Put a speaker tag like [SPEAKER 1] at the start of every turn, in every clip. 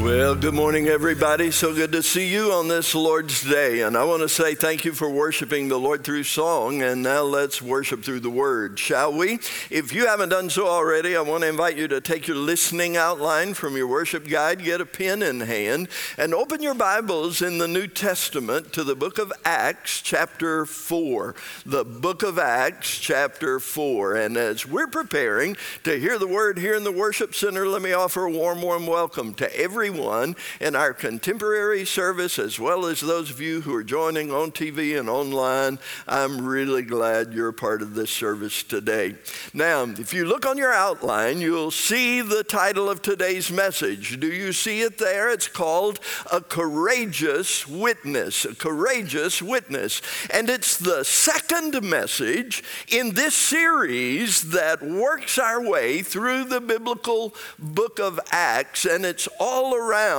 [SPEAKER 1] Well, good morning, everybody. So good to see you on this Lord's Day. And I want to say thank you for worshiping the Lord through song. And now let's worship through the Word, shall we? If you haven't done so already, I want to invite you to take your listening outline from your worship guide, get a pen in hand, and open your Bibles in the New Testament to the book of Acts, chapter 4. The book of Acts, chapter 4. And as we're preparing to hear the Word here in the worship center, let me offer a warm, warm welcome to every everyone in our contemporary service, as well as those of you who are joining on TV and online. I'm really glad you're part of this service today. Now, if you look on your outline, you'll see the title of today's message. Do you see it there? It's called A Courageous Witness. A Courageous Witness. And it's the second message in this series that works our way through the biblical book of Acts, and it's all around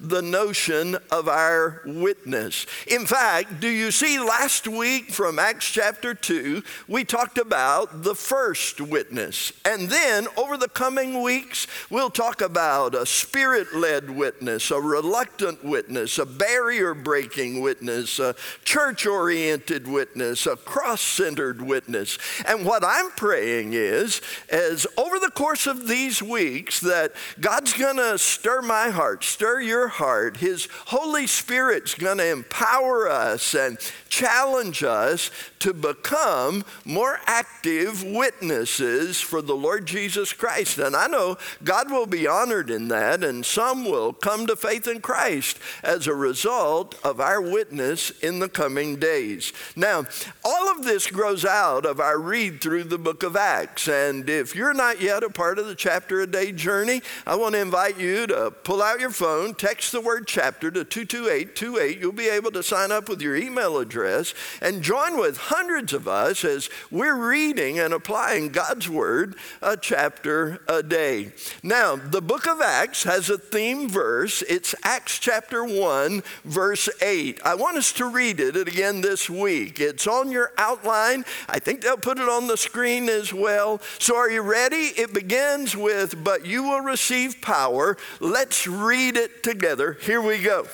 [SPEAKER 1] the notion of our witness. In fact, do you see last week from Acts chapter 2, we talked about the first witness. And then over the coming weeks, we'll talk about a spirit led witness, a reluctant witness, a barrier breaking witness, a church oriented witness, a cross centered witness. And what I'm praying is, as over the course of these weeks, that God's going to stir my heart, stir your heart. His Holy Spirit's going to empower us and challenge us to become more active witnesses for the Lord Jesus Christ. And I know God will be honored in that, and some will come to faith in Christ as a result of our witness in the coming days. Now, all of this grows out of our read through the book of Acts. And if you're not yet a part of the chapter a day journey, I want to invite you to pull out your phone, text the word chapter to 22828. You'll be able to sign up with your email address and join with hundreds of us as we're reading and applying God's Word a chapter a day. Now, the book of Acts has a theme verse. It's Acts chapter 1, verse 8. I want us to read it again this week. It's on your outline. I think they'll put it on the screen as well. So, are you ready? It begins with, But you will receive power. Let's read it together. Here we go.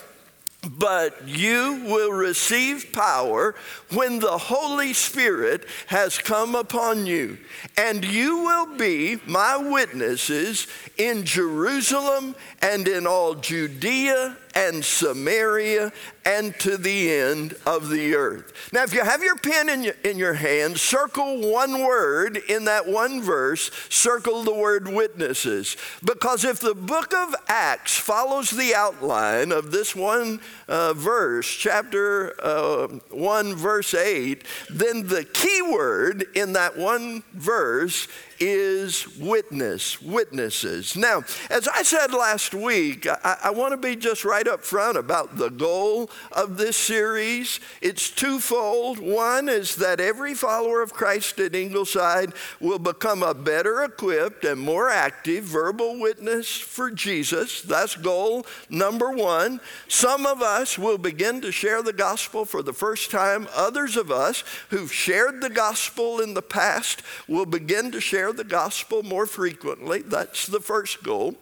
[SPEAKER 1] But you will receive power when the Holy Spirit has come upon you, and you will be my witnesses in Jerusalem and in all Judea and Samaria and to the end of the earth. Now, if you have your pen in your, in your hand, circle one word in that one verse, circle the word witnesses. Because if the book of Acts follows the outline of this one uh, verse, chapter uh, 1, verse 8, then the key word in that one verse is witness, witnesses. Now, as I said last week, I, I want to be just right up front about the goal of this series. It's twofold. One is that every follower of Christ at Ingleside will become a better equipped and more active verbal witness for Jesus. That's goal number one. Some of us will begin to share the gospel for the first time. Others of us who've shared the gospel in the past will begin to share share the gospel more frequently. That's the first goal.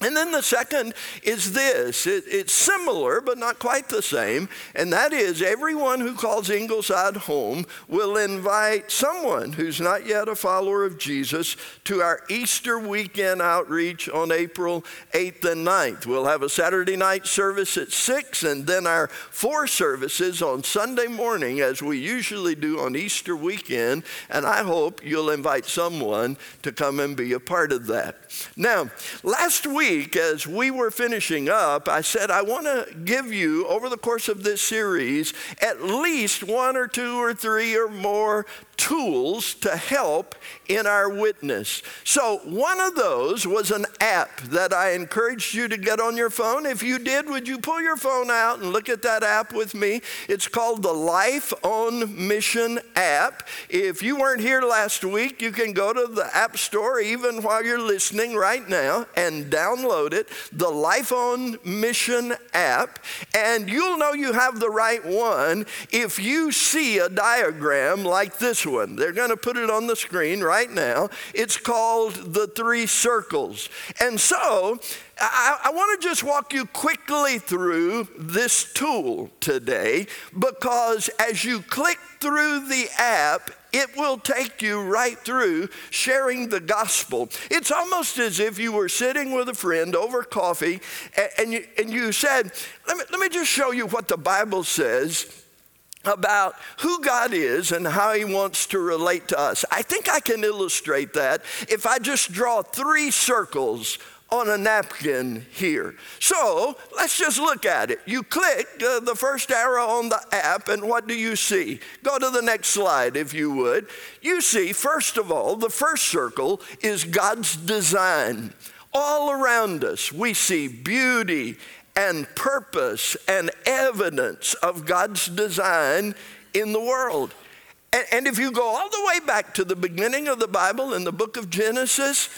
[SPEAKER 1] And then the second is this it, it's similar, but not quite the same, and that is everyone who calls Ingleside home will invite someone who's not yet a follower of Jesus to our Easter weekend outreach on April 8th and 9th. We'll have a Saturday night service at 6, and then our four services on Sunday morning, as we usually do on Easter weekend, and I hope you'll invite someone to come and be a part of that. Now, last week, as we were finishing up, I said, I want to give you, over the course of this series, at least one or two or three or more tools to help in our witness. So, one of those was an app that I encouraged you to get on your phone. If you did, would you pull your phone out and look at that app with me? It's called the Life on Mission app. If you weren't here last week, you can go to the App Store even while you're listening right now and download it, the Life on Mission app, and you'll know you have the right one if you see a diagram like this one. They're going to put it on the screen right now. It's called the three circles. And so, I, I want to just walk you quickly through this tool today because as you click through the app, it will take you right through sharing the gospel. It's almost as if you were sitting with a friend over coffee and, and, you, and you said, let me, let me just show you what the Bible says about who God is and how He wants to relate to us. I think I can illustrate that if I just draw three circles on a napkin here. So let's just look at it. You click uh, the first arrow on the app, and what do you see? Go to the next slide, if you would. You see, first of all, the first circle is God's design. All around us, we see beauty and purpose and evidence of God's design in the world. And, and if you go all the way back to the beginning of the Bible in the book of Genesis,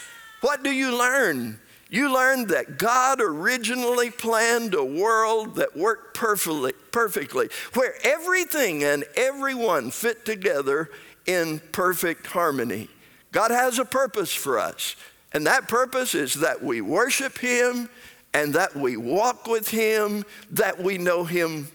[SPEAKER 1] what do you learn? You learn that God originally planned a world that worked perfectly, perfectly, where everything and everyone fit together in perfect harmony. God has a purpose for us, and that purpose is that we worship Him and that we walk with Him, that we know Him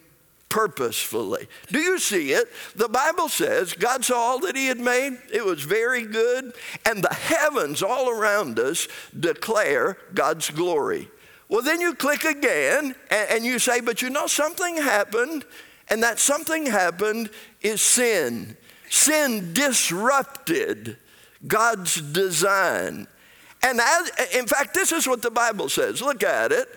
[SPEAKER 1] purposefully. Do you see it? The Bible says God saw all that He had made, it was very good, and the heavens all around us declare God's glory. Well, then you click again and, you say, but you know, something happened, and that something happened is sin. Sin disrupted God's design. And as, in fact, this is what the Bible says. Look at it.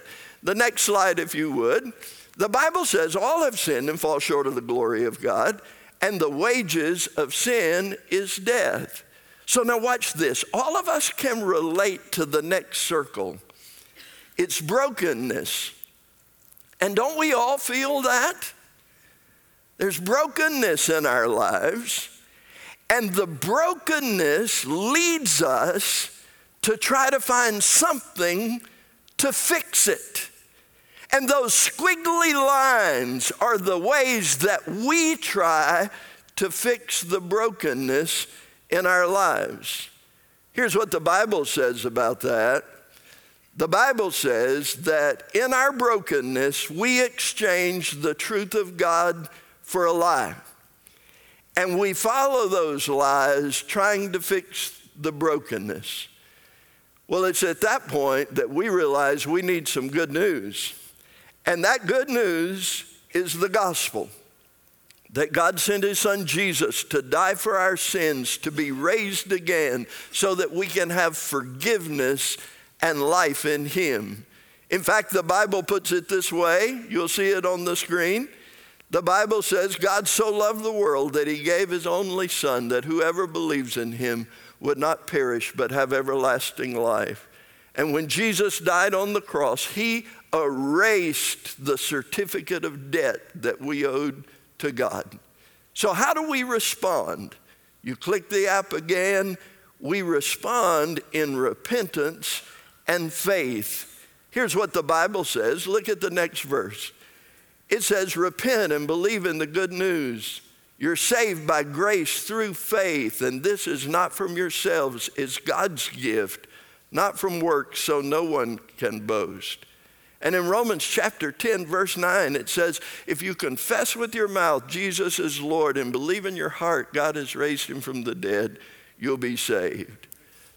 [SPEAKER 1] The next slide, if you would. The Bible says all have sinned and fall short of the glory of God, and the wages of sin is death. So now watch this. All of us can relate to the next circle. It's brokenness. And don't we all feel that? There's brokenness in our lives, and the brokenness leads us to try to find something to fix it. And those squiggly lines are the ways that we try to fix the brokenness in our lives. Here's what the Bible says about that. The Bible says that in our brokenness, we exchange the truth of God for a lie. And we follow those lies trying to fix the brokenness. Well, it's at that point that we realize we need some good news. And that good news is the gospel that God sent his son Jesus to die for our sins, to be raised again, so that we can have forgiveness and life in him. In fact, the Bible puts it this way you'll see it on the screen. The Bible says, God so loved the world that he gave his only son, that whoever believes in him would not perish but have everlasting life. And when Jesus died on the cross, he erased the certificate of debt that we owed to God. So, how do we respond? You click the app again, we respond in repentance and faith. Here's what the Bible says. Look at the next verse. It says, Repent and believe in the good news. You're saved by grace through faith, and this is not from yourselves, it's God's gift, not from works, so no one can boast. And in Romans chapter 10, verse 9, it says, If you confess with your mouth Jesus is Lord and believe in your heart God has raised him from the dead, you'll be saved.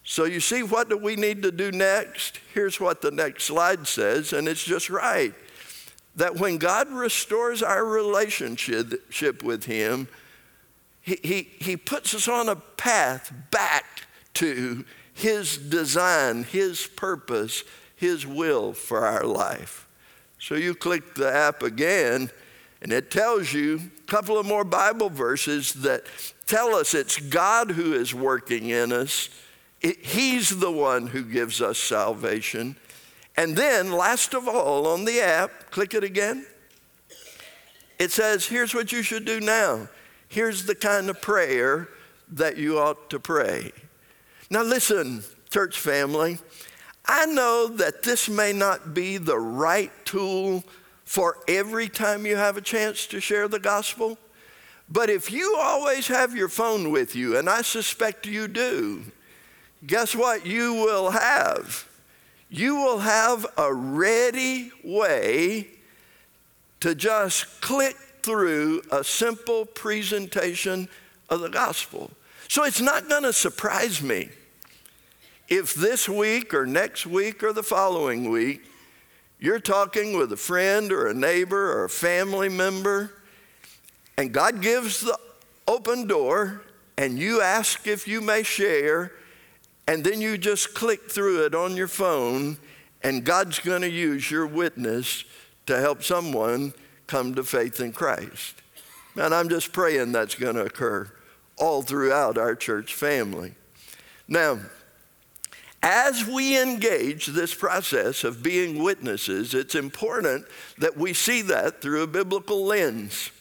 [SPEAKER 1] So you see, what do we need to do next? Here's what the next slide says, and it's just right. That when God restores our relationship with Him, He, he, he puts us on a path back to His design, His purpose, his will for our life. So you click the app again, and it tells you a couple of more Bible verses that tell us it's God who is working in us. It, he's the one who gives us salvation. And then, last of all, on the app, click it again. It says, here's what you should do now. Here's the kind of prayer that you ought to pray. Now, listen, church family. I know that this may not be the right tool for every time you have a chance to share the gospel, but if you always have your phone with you, and I suspect you do, guess what you will have? You will have a ready way to just click through a simple presentation of the gospel. So it's not going to surprise me if this week or next week or the following week you're talking with a friend or a neighbor or a family member and God gives the open door and you ask if you may share and then you just click through it on your phone and God's going to use your witness to help someone come to faith in Christ. And I'm just praying that's going to occur all throughout our church family. Now, as we engage this process of being witnesses, it's important that we see that through a biblical lens.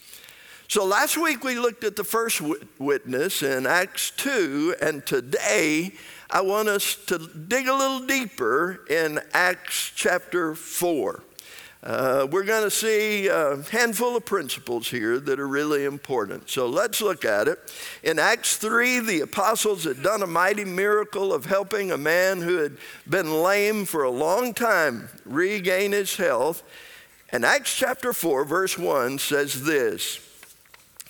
[SPEAKER 1] So last week we looked at the first witness in Acts 2, and today I want us to dig a little deeper in Acts chapter 4. Uh, we're going to see a handful of principles here that are really important. So let's look at it. In Acts 3, the apostles had done a mighty miracle of helping a man who had been lame for a long time regain his health. And Acts chapter 4, verse 1 says this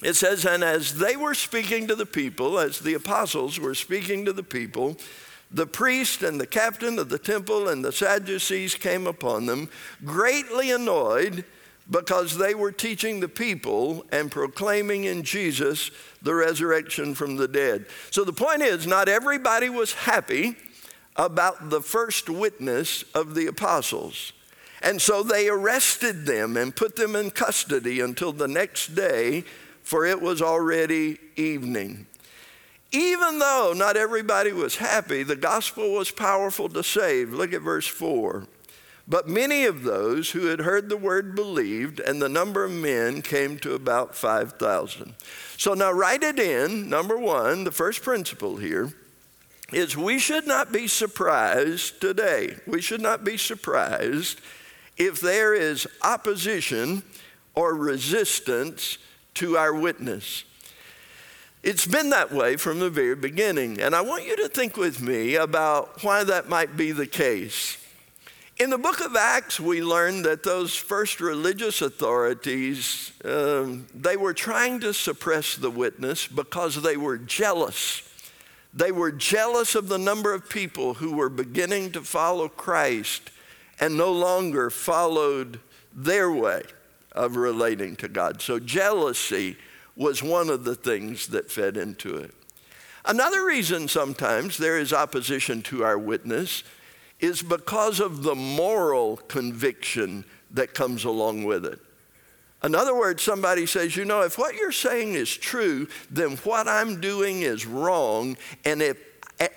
[SPEAKER 1] it says, And as they were speaking to the people, as the apostles were speaking to the people, the priest and the captain of the temple and the Sadducees came upon them, greatly annoyed because they were teaching the people and proclaiming in Jesus the resurrection from the dead. So the point is, not everybody was happy about the first witness of the apostles. And so they arrested them and put them in custody until the next day for it was already evening. Even though not everybody was happy, the gospel was powerful to save. Look at verse 4. But many of those who had heard the word believed, and the number of men came to about 5,000. So now write it in. Number one, the first principle here is we should not be surprised today. We should not be surprised if there is opposition or resistance to our witness. It's been that way from the very beginning, and I want you to think with me about why that might be the case. In the book of Acts, we learn that those first religious authorities, um, they were trying to suppress the witness because they were jealous. They were jealous of the number of people who were beginning to follow Christ and no longer followed their way of relating to God. So jealousy was one of the things that fed into it. Another reason sometimes there is opposition to our witness is because of the moral conviction that comes along with it. In other words, somebody says, you know, if what you're saying is true, then what I'm doing is wrong, and if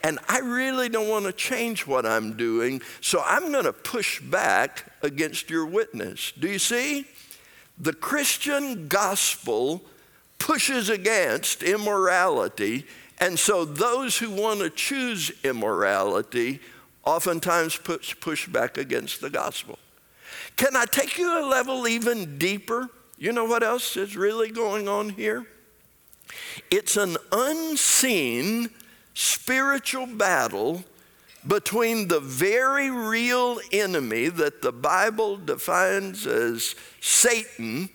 [SPEAKER 1] and I really don't want to change what I'm doing, so I'm going to push back against your witness. Do you see? The Christian gospel pushes against immorality, and so those who want to choose immorality oftentimes push, push back against the gospel. Can I take you a level even deeper? You know what else is really going on here? It's an unseen spiritual battle between the very real enemy that the Bible defines as Satan,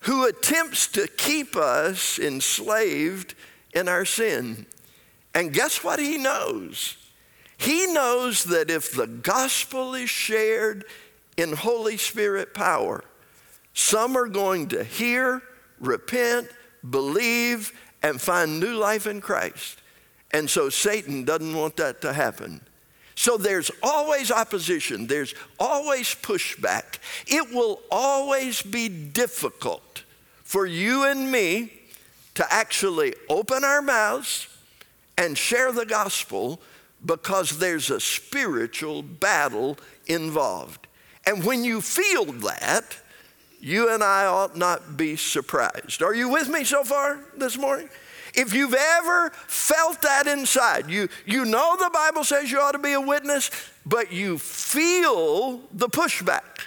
[SPEAKER 1] who attempts to keep us enslaved in our sin. And guess what he knows? He knows that if the gospel is shared in Holy Spirit power, some are going to hear, repent, believe, and find new life in Christ. And so Satan doesn't want that to happen. So there's always opposition, there's always pushback. It will always be difficult for you and me to actually open our mouths and share the gospel because there's a spiritual battle involved. And when you feel that, you and I ought not be surprised. Are you with me so far this morning? If you've ever felt that inside, you, you know the Bible says you ought to be a witness, but you feel the pushback.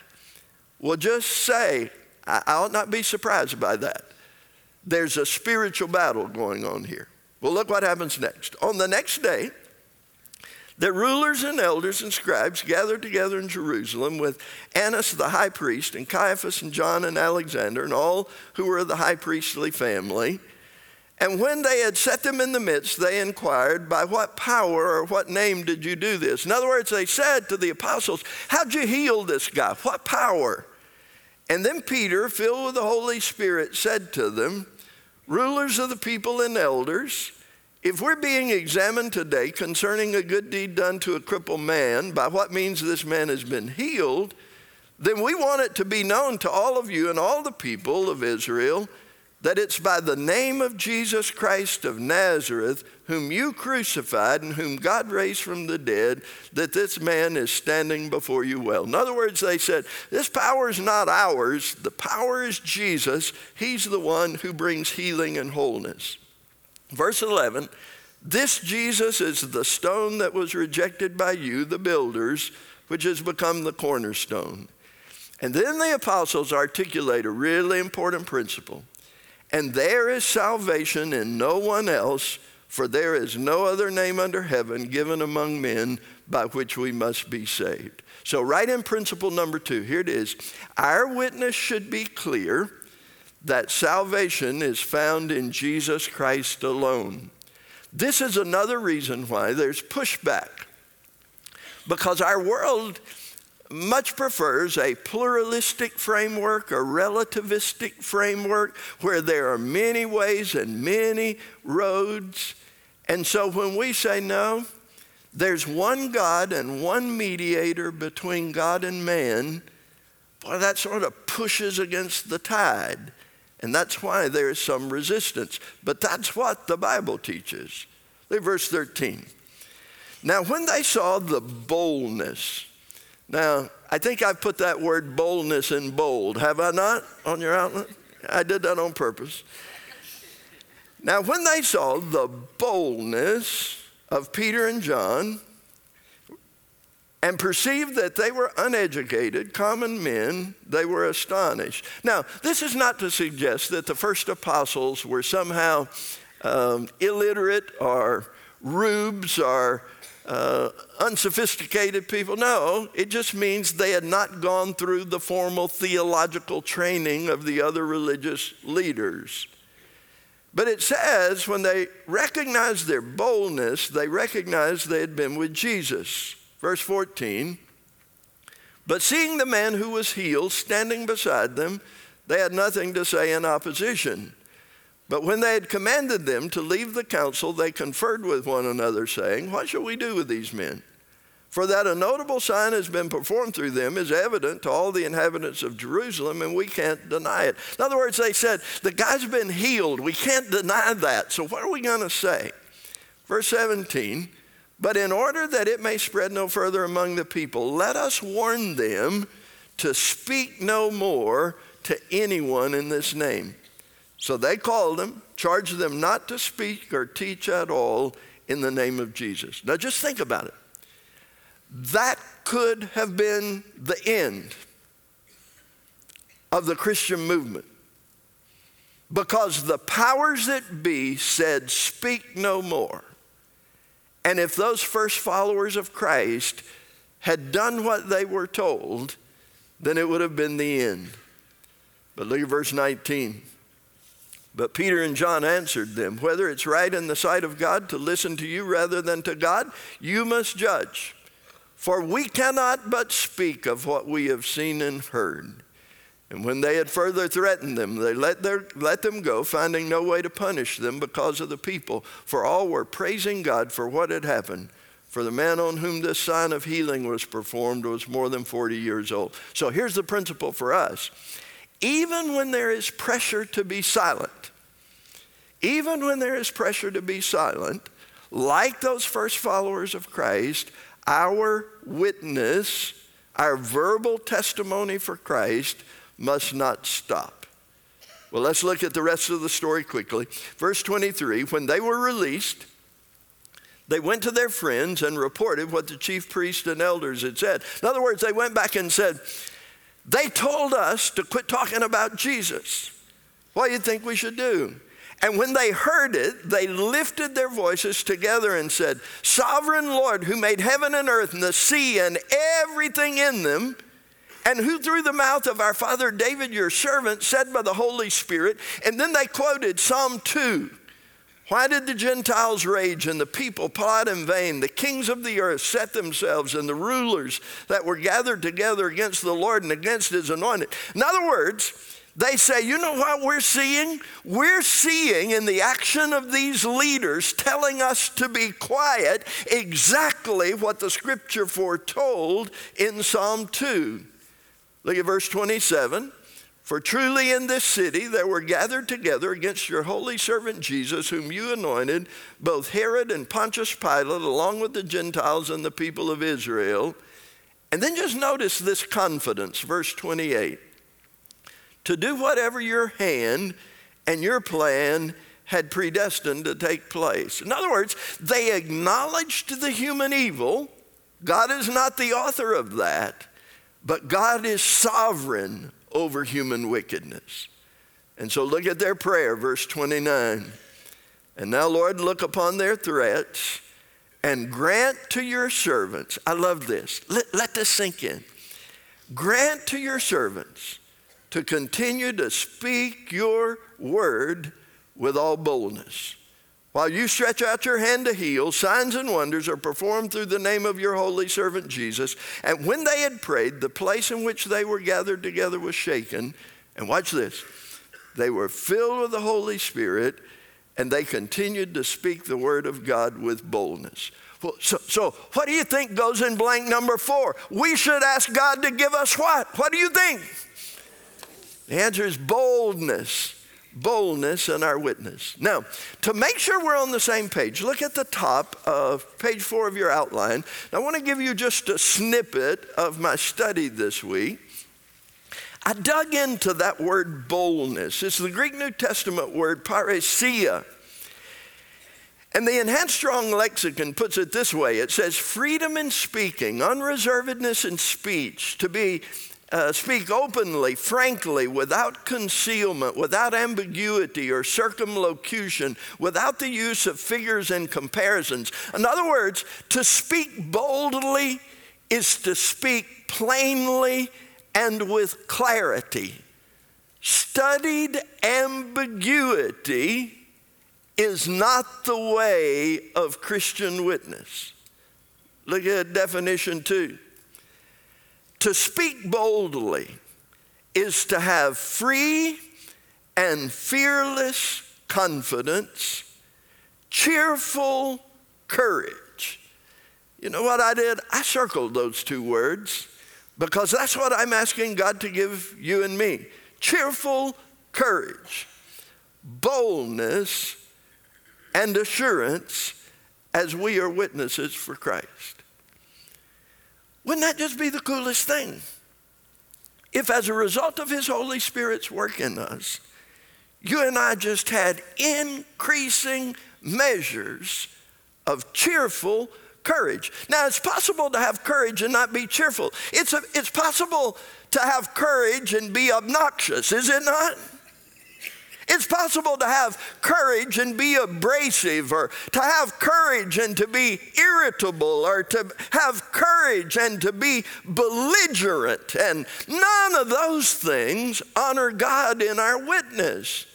[SPEAKER 1] Well, just say, I, I ought not be surprised by that. There's a spiritual battle going on here. Well, look what happens next. On the next day, The rulers and elders and scribes gathered together in Jerusalem with Annas the high priest and Caiaphas and John and Alexander and all who were of the high priestly family. And when they had set them in the midst, they inquired, By what power or what name did you do this? In other words, they said to the apostles, How'd you heal this guy? What power? And then Peter, filled with the Holy Spirit, said to them, Rulers of the people and elders, if we're being examined today concerning a good deed done to a crippled man, by what means this man has been healed, then we want it to be known to all of you and all the people of Israel that it's by the name of Jesus Christ of Nazareth, whom you crucified and whom God raised from the dead, that this man is standing before you well. In other words, they said, This power is not ours, the power is Jesus. He's the one who brings healing and wholeness. Verse 11 This Jesus is the stone that was rejected by you, the builders, which has become the cornerstone. And then the apostles articulate a really important principle. And there is salvation in no one else, for there is no other name under heaven given among men by which we must be saved. So, right in principle number two, here it is. Our witness should be clear that salvation is found in Jesus Christ alone. This is another reason why there's pushback. Because our world much prefers a pluralistic framework, a relativistic framework, where there are many ways and many roads. And so when we say no, there's one God and one mediator between God and man, boy, that sort of pushes against the tide. And that's why there's some resistance. But that's what the Bible teaches. Look at verse 13. Now, when they saw the boldness, now, I think I've put that word boldness in bold, have I not, on your outline? I did that on purpose. Now, when they saw the boldness of Peter and John, and perceived that they were uneducated, common men, they were astonished. Now, this is not to suggest that the first apostles were somehow um, illiterate or rubes or uh, unsophisticated people. No, it just means they had not gone through the formal theological training of the other religious leaders. But it says when they recognized their boldness, they recognized they had been with Jesus. Verse 14 But seeing the man who was healed standing beside them, they had nothing to say in opposition. But when they had commanded them to leave the council, they conferred with one another, saying, What shall we do with these men? For that a notable sign has been performed through them is evident to all the inhabitants of Jerusalem, and we can't deny it. In other words, they said, The guy's been healed. We can't deny that. So what are we going to say? Verse 17 but in order that it may spread no further among the people, let us warn them to speak no more to anyone in this name. So they called them, charged them not to speak or teach at all in the name of Jesus. Now just think about it. That could have been the end of the Christian movement because the powers that be said, Speak no more. And if those first followers of Christ had done what they were told, then it would have been the end. But look at verse 19. But Peter and John answered them, Whether it's right in the sight of God to listen to you rather than to God, you must judge. For we cannot but speak of what we have seen and heard. And when they had further threatened them, they let, their, let them go, finding no way to punish them because of the people. For all were praising God for what had happened. For the man on whom this sign of healing was performed was more than 40 years old. So here's the principle for us even when there is pressure to be silent, even when there is pressure to be silent, like those first followers of Christ, our witness, our verbal testimony for Christ, must not stop. Well, let's look at the rest of the story quickly. Verse 23 When they were released, they went to their friends and reported what the chief priests and elders had said. In other words, they went back and said, They told us to quit talking about Jesus. What do you think we should do? And when they heard it, they lifted their voices together and said, Sovereign Lord, who made heaven and earth and the sea and everything in them, and who through the mouth of our father David, your servant, said by the Holy Spirit, and then they quoted Psalm 2. Why did the Gentiles rage and the people plot in vain? The kings of the earth set themselves, and the rulers that were gathered together against the Lord and against his anointed. In other words, they say, you know what we're seeing? We're seeing in the action of these leaders telling us to be quiet exactly what the scripture foretold in Psalm 2. Look at verse 27. For truly in this city there were gathered together against your holy servant Jesus, whom you anointed, both Herod and Pontius Pilate, along with the Gentiles and the people of Israel. And then just notice this confidence, verse 28 to do whatever your hand and your plan had predestined to take place. In other words, they acknowledged the human evil. God is not the author of that, but God is sovereign over human wickedness. And so look at their prayer, verse 29. And now, Lord, look upon their threats and grant to your servants, I love this, let, let this sink in. Grant to your servants to continue to speak your word with all boldness. While you stretch out your hand to heal, signs and wonders are performed through the name of your holy servant Jesus. And when they had prayed, the place in which they were gathered together was shaken. And watch this they were filled with the Holy Spirit, and they continued to speak the word of God with boldness. Well, so, so, what do you think goes in blank number four? We should ask God to give us what? What do you think? The answer is boldness. Boldness in our witness. Now, to make sure we're on the same page, look at the top of page four of your outline. I want to give you just a snippet of my study this week. I dug into that word boldness. It's the Greek New Testament word parrhesia. And the Enhanced Strong Lexicon puts it this way it says, freedom in speaking, unreservedness in speech, to be uh, speak openly, frankly, without concealment, without ambiguity or circumlocution, without the use of figures and comparisons. In other words, to speak boldly is to speak plainly and with clarity. Studied ambiguity is not the way of Christian witness. Look at definition two. To speak boldly is to have free and fearless confidence, cheerful courage. You know what I did? I circled those two words because that's what I'm asking God to give you and me cheerful courage, boldness, and assurance as we are witnesses for Christ. Wouldn't that just be the coolest thing? If, as a result of His Holy Spirit's work in us, you and I just had increasing measures of cheerful courage. Now, it's possible to have courage and not be cheerful. It's, a, it's possible to have courage and be obnoxious, is it not? It's possible to have courage and be abrasive, or to have courage and to be irritable, or to have courage and to be belligerent. And none of those things honor God in our witness.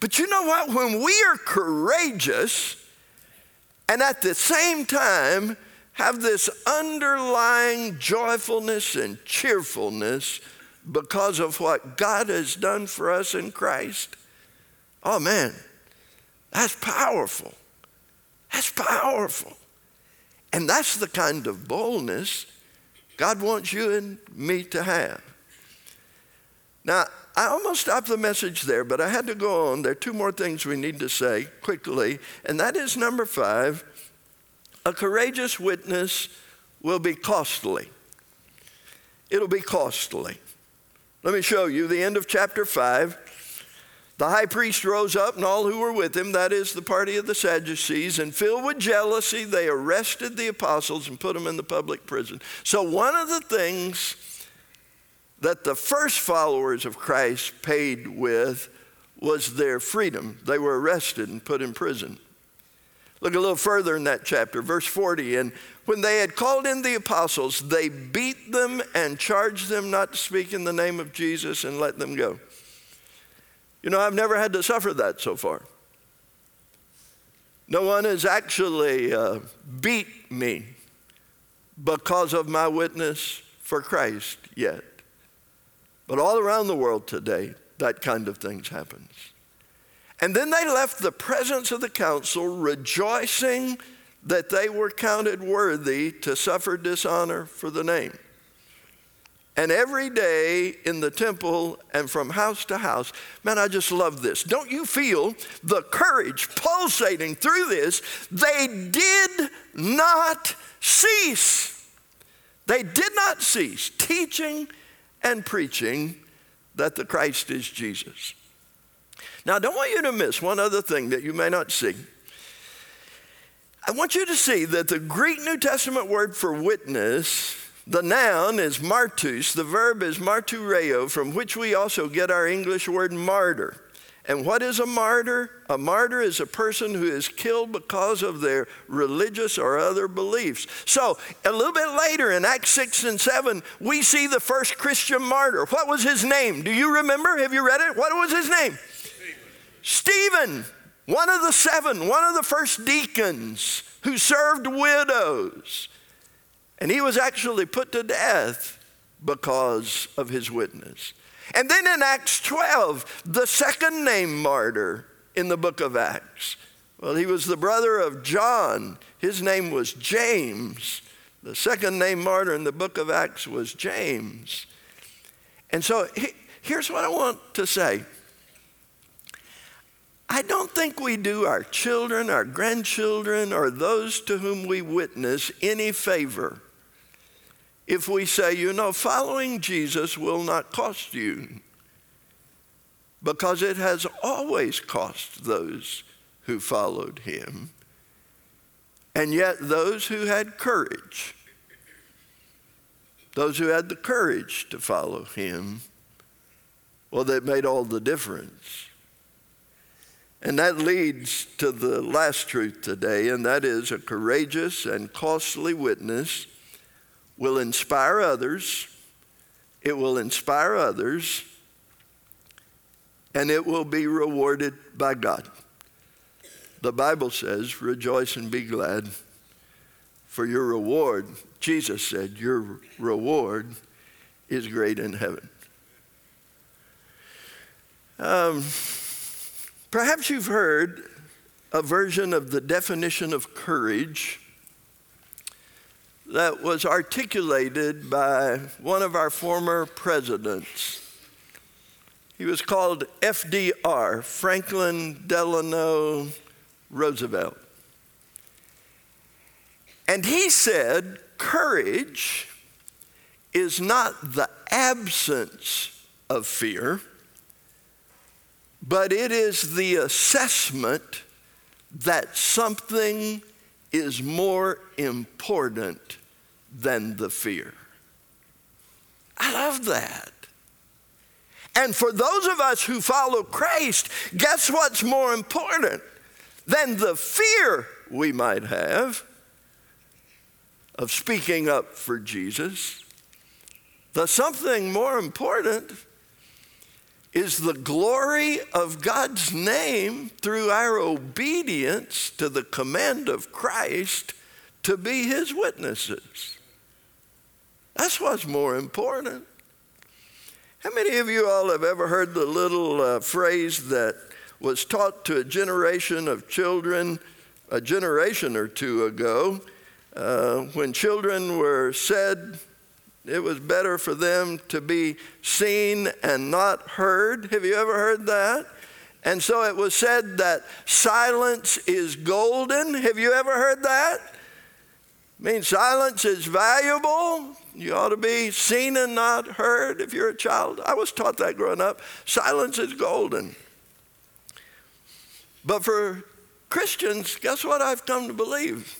[SPEAKER 1] But you know what? When we are courageous and at the same time have this underlying joyfulness and cheerfulness, because of what God has done for us in Christ. Oh man, that's powerful. That's powerful. And that's the kind of boldness God wants you and me to have. Now, I almost stopped the message there, but I had to go on. There are two more things we need to say quickly, and that is number five a courageous witness will be costly. It'll be costly. Let me show you the end of chapter 5. The high priest rose up and all who were with him, that is the party of the Sadducees, and filled with jealousy, they arrested the apostles and put them in the public prison. So, one of the things that the first followers of Christ paid with was their freedom. They were arrested and put in prison. Look a little further in that chapter, verse 40. And when they had called in the apostles, they beat them and charged them not to speak in the name of Jesus and let them go. You know, I've never had to suffer that so far. No one has actually uh, beat me because of my witness for Christ yet. But all around the world today, that kind of thing happens. And then they left the presence of the council rejoicing that they were counted worthy to suffer dishonor for the name. And every day in the temple and from house to house, man, I just love this. Don't you feel the courage pulsating through this? They did not cease. They did not cease teaching and preaching that the Christ is Jesus. Now, I don't want you to miss one other thing that you may not see. I want you to see that the Greek New Testament word for witness, the noun is martus, the verb is martureo, from which we also get our English word martyr. And what is a martyr? A martyr is a person who is killed because of their religious or other beliefs. So, a little bit later in Acts 6 and 7, we see the first Christian martyr. What was his name? Do you remember? Have you read it? What was his name? Stephen, one of the seven, one of the first deacons who served widows. And he was actually put to death because of his witness. And then in Acts 12, the second named martyr in the book of Acts. Well, he was the brother of John. His name was James. The second named martyr in the book of Acts was James. And so here's what I want to say I don't think we do our children, our grandchildren, or those to whom we witness any favor if we say, you know, following Jesus will not cost you. Because it has always cost those who followed him. And yet, those who had courage, those who had the courage to follow him, well, that made all the difference. And that leads to the last truth today, and that is a courageous and costly witness will inspire others, it will inspire others, and it will be rewarded by God. The Bible says, rejoice and be glad, for your reward, Jesus said, your reward is great in heaven. Um, Perhaps you've heard a version of the definition of courage that was articulated by one of our former presidents. He was called FDR, Franklin Delano Roosevelt. And he said, courage is not the absence of fear but it is the assessment that something is more important than the fear. I love that. And for those of us who follow Christ, guess what's more important than the fear we might have of speaking up for Jesus? The something more important is the glory of God's name through our obedience to the command of Christ to be his witnesses. That's what's more important. How many of you all have ever heard the little uh, phrase that was taught to a generation of children a generation or two ago uh, when children were said it was better for them to be seen and not heard. Have you ever heard that? And so it was said that silence is golden. Have you ever heard that? I mean, silence is valuable. You ought to be seen and not heard if you're a child. I was taught that growing up. Silence is golden. But for Christians, guess what I've come to believe?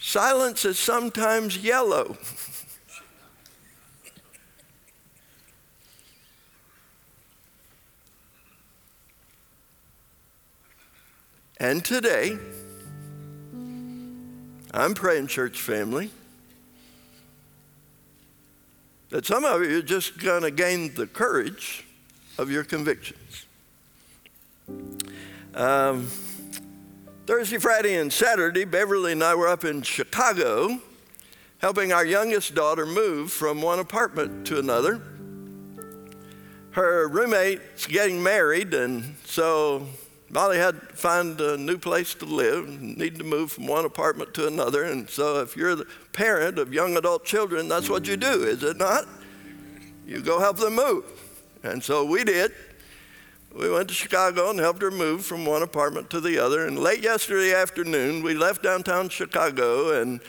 [SPEAKER 1] Silence is sometimes yellow. And today, I'm praying, church family, that some of you are just going to gain the courage of your convictions. Um, Thursday, Friday, and Saturday, Beverly and I were up in Chicago helping our youngest daughter move from one apartment to another. Her roommate's getting married, and so Molly had to find a new place to live, needed to move from one apartment to another. And so, if you're the parent of young adult children, that's what you do, is it not? You go help them move. And so we did. We went to Chicago and helped her move from one apartment to the other. And late yesterday afternoon, we left downtown Chicago and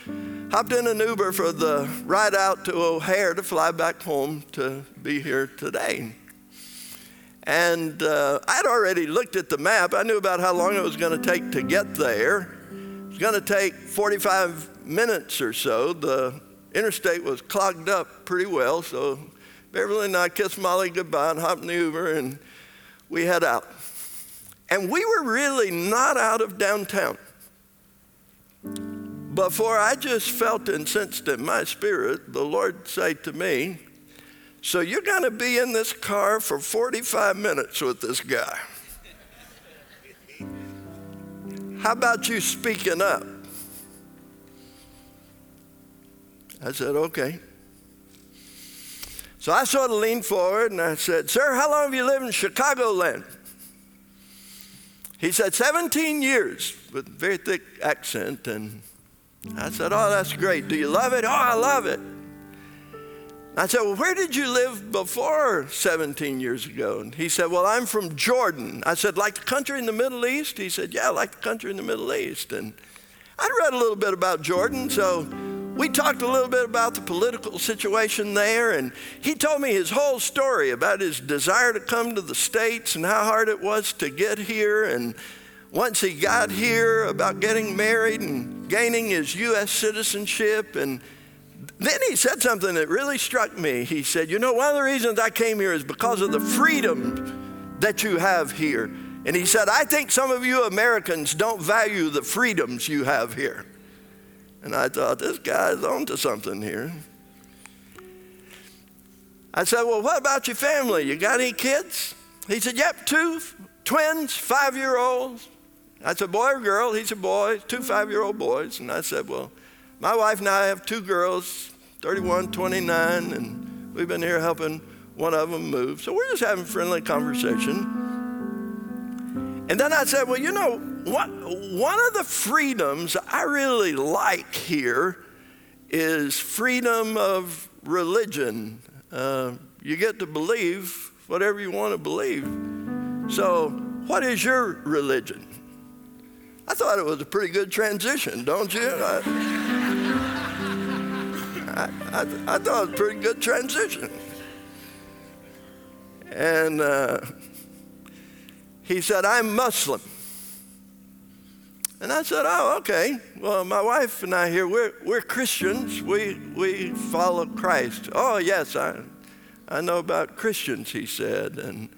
[SPEAKER 1] hopped in an Uber for the ride out to O'Hare to fly back home to be here today. And uh, I'd already looked at the map. I knew about how long it was going to take to get there. It was going to take 45 minutes or so. The interstate was clogged up pretty well, so Beverly and I kissed Molly goodbye and hopped in the Uber, and we head out. And we were really not out of downtown. Before I just felt and sensed in my spirit the Lord say to me, So you're going to be in this car for 45 minutes with this guy. How about you speaking up? I said, Okay. So I sort of leaned forward and I said, Sir, how long have you lived in Chicagoland? He said, 17 years with a very thick accent. And I said, Oh, that's great. Do you love it? Oh, I love it. I said, Well, where did you live before 17 years ago? And he said, Well, I'm from Jordan. I said, Like the country in the Middle East? He said, Yeah, like the country in the Middle East. And I'd read a little bit about Jordan, so we talked a little bit about the political situation there, and he told me his whole story about his desire to come to the States and how hard it was to get here. And once he got here, about getting married and gaining his U.S. citizenship. And then he said something that really struck me. He said, You know, one of the reasons I came here is because of the freedom that you have here. And he said, I think some of you Americans don't value the freedoms you have here. And I thought, this guy's on to something here. I said, Well, what about your family? You got any kids? He said, Yep, two twins, five year olds. I said, Boy or girl? He said, Boy, two five year old boys. And I said, Well, my wife and I have two girls, 31, 29, and we've been here helping one of them move. So we're just having friendly conversation. And then I said, Well, you know, what, one of the freedoms I really like here is freedom of religion. Uh, you get to believe whatever you want to believe. So, what is your religion? I thought it was a pretty good transition, don't you? I, I, I, I thought it was a pretty good transition. And uh, he said, I'm Muslim. And I said, Oh, okay. Well, my wife and I here, we're, we're Christians. We, we follow Christ. Oh, yes, I, I know about Christians, he said. And,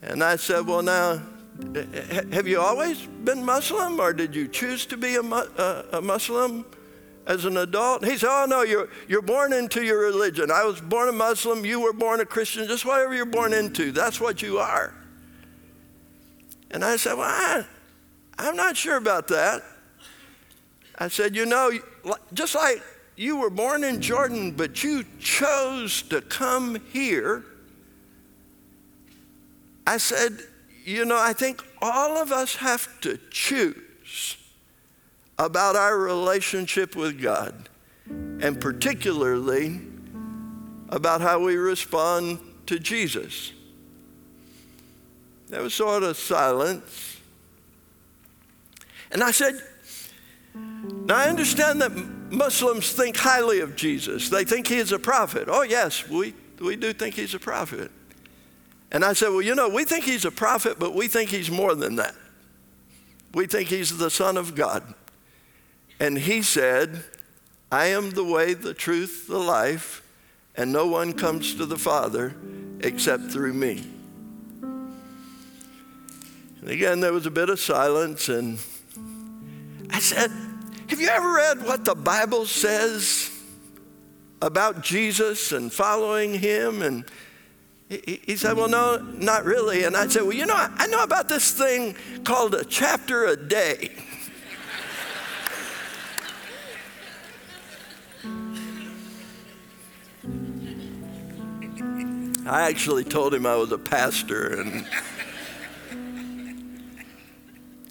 [SPEAKER 1] and I said, Well, now, have you always been Muslim or did you choose to be a, a, a Muslim as an adult? He said, Oh, no, you're, you're born into your religion. I was born a Muslim, you were born a Christian, just whatever you're born into, that's what you are. And I said, Well, I, I'm not sure about that. I said, You know, just like you were born in Jordan, but you chose to come here. I said, You know, I think all of us have to choose about our relationship with God, and particularly about how we respond to Jesus. There was sort of silence. And I said, Now I understand that Muslims think highly of Jesus. They think he is a prophet. Oh, yes, we, we do think he's a prophet. And I said, Well, you know, we think he's a prophet, but we think he's more than that. We think he's the Son of God. And he said, I am the way, the truth, the life, and no one comes to the Father except through me. And again, there was a bit of silence, and I said, Have you ever read what the Bible says about Jesus and following him? And he said, Well, no, not really. And I said, Well, you know, I know about this thing called a chapter a day. I actually told him I was a pastor and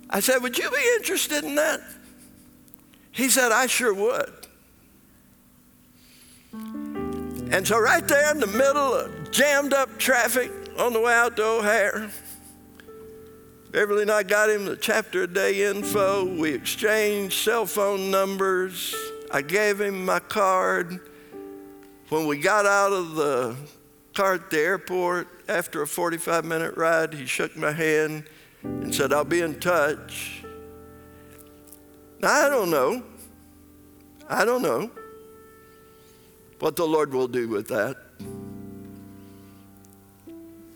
[SPEAKER 1] I said, Would you be interested in that? He said, I sure would. And so, right there in the middle of jammed up traffic on the way out to O'Hare, Beverly and I got him the chapter a day info. We exchanged cell phone numbers. I gave him my card. When we got out of the car at the airport, after a 45 minute ride, he shook my hand and said, I'll be in touch. Now, I don't know. I don't know what the Lord will do with that.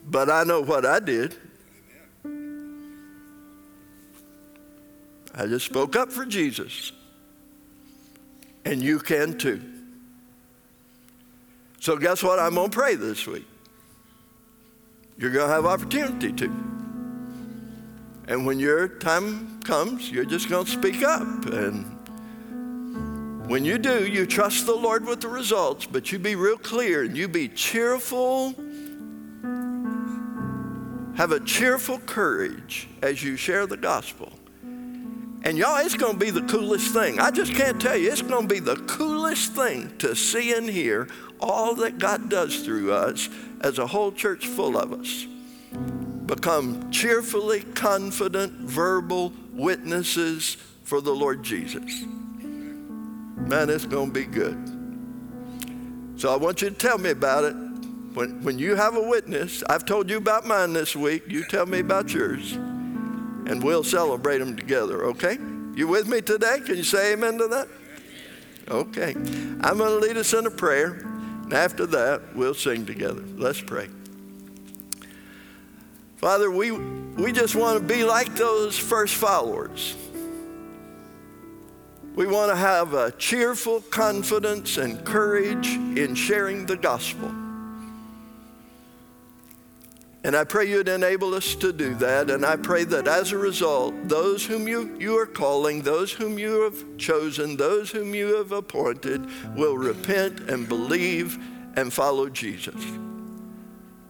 [SPEAKER 1] But I know what I did. I just spoke up for Jesus. And you can too. So, guess what? I'm going to pray this week. You're going to have opportunity to. And when your time comes, you're just going to speak up. And when you do, you trust the Lord with the results, but you be real clear and you be cheerful. Have a cheerful courage as you share the gospel. And y'all, it's going to be the coolest thing. I just can't tell you, it's going to be the coolest thing to see and hear all that God does through us as a whole church full of us. Become cheerfully confident, verbal witnesses for the Lord Jesus. Man, it's going to be good. So I want you to tell me about it. When, when you have a witness, I've told you about mine this week, you tell me about yours, and we'll celebrate them together, okay? You with me today? Can you say amen to that? Okay. I'm going to lead us in a prayer, and after that, we'll sing together. Let's pray. Father, we, we just want to be like those first followers. We want to have a cheerful confidence and courage in sharing the gospel. And I pray you'd enable us to do that. And I pray that as a result, those whom you, you are calling, those whom you have chosen, those whom you have appointed will repent and believe and follow Jesus.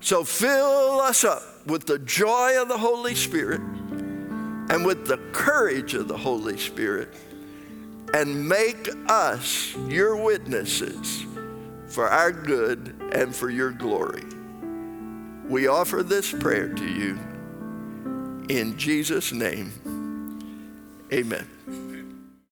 [SPEAKER 1] So fill us up with the joy of the Holy Spirit and with the courage of the Holy Spirit and make us your witnesses for our good and for your glory. We offer this prayer to you in Jesus' name. Amen.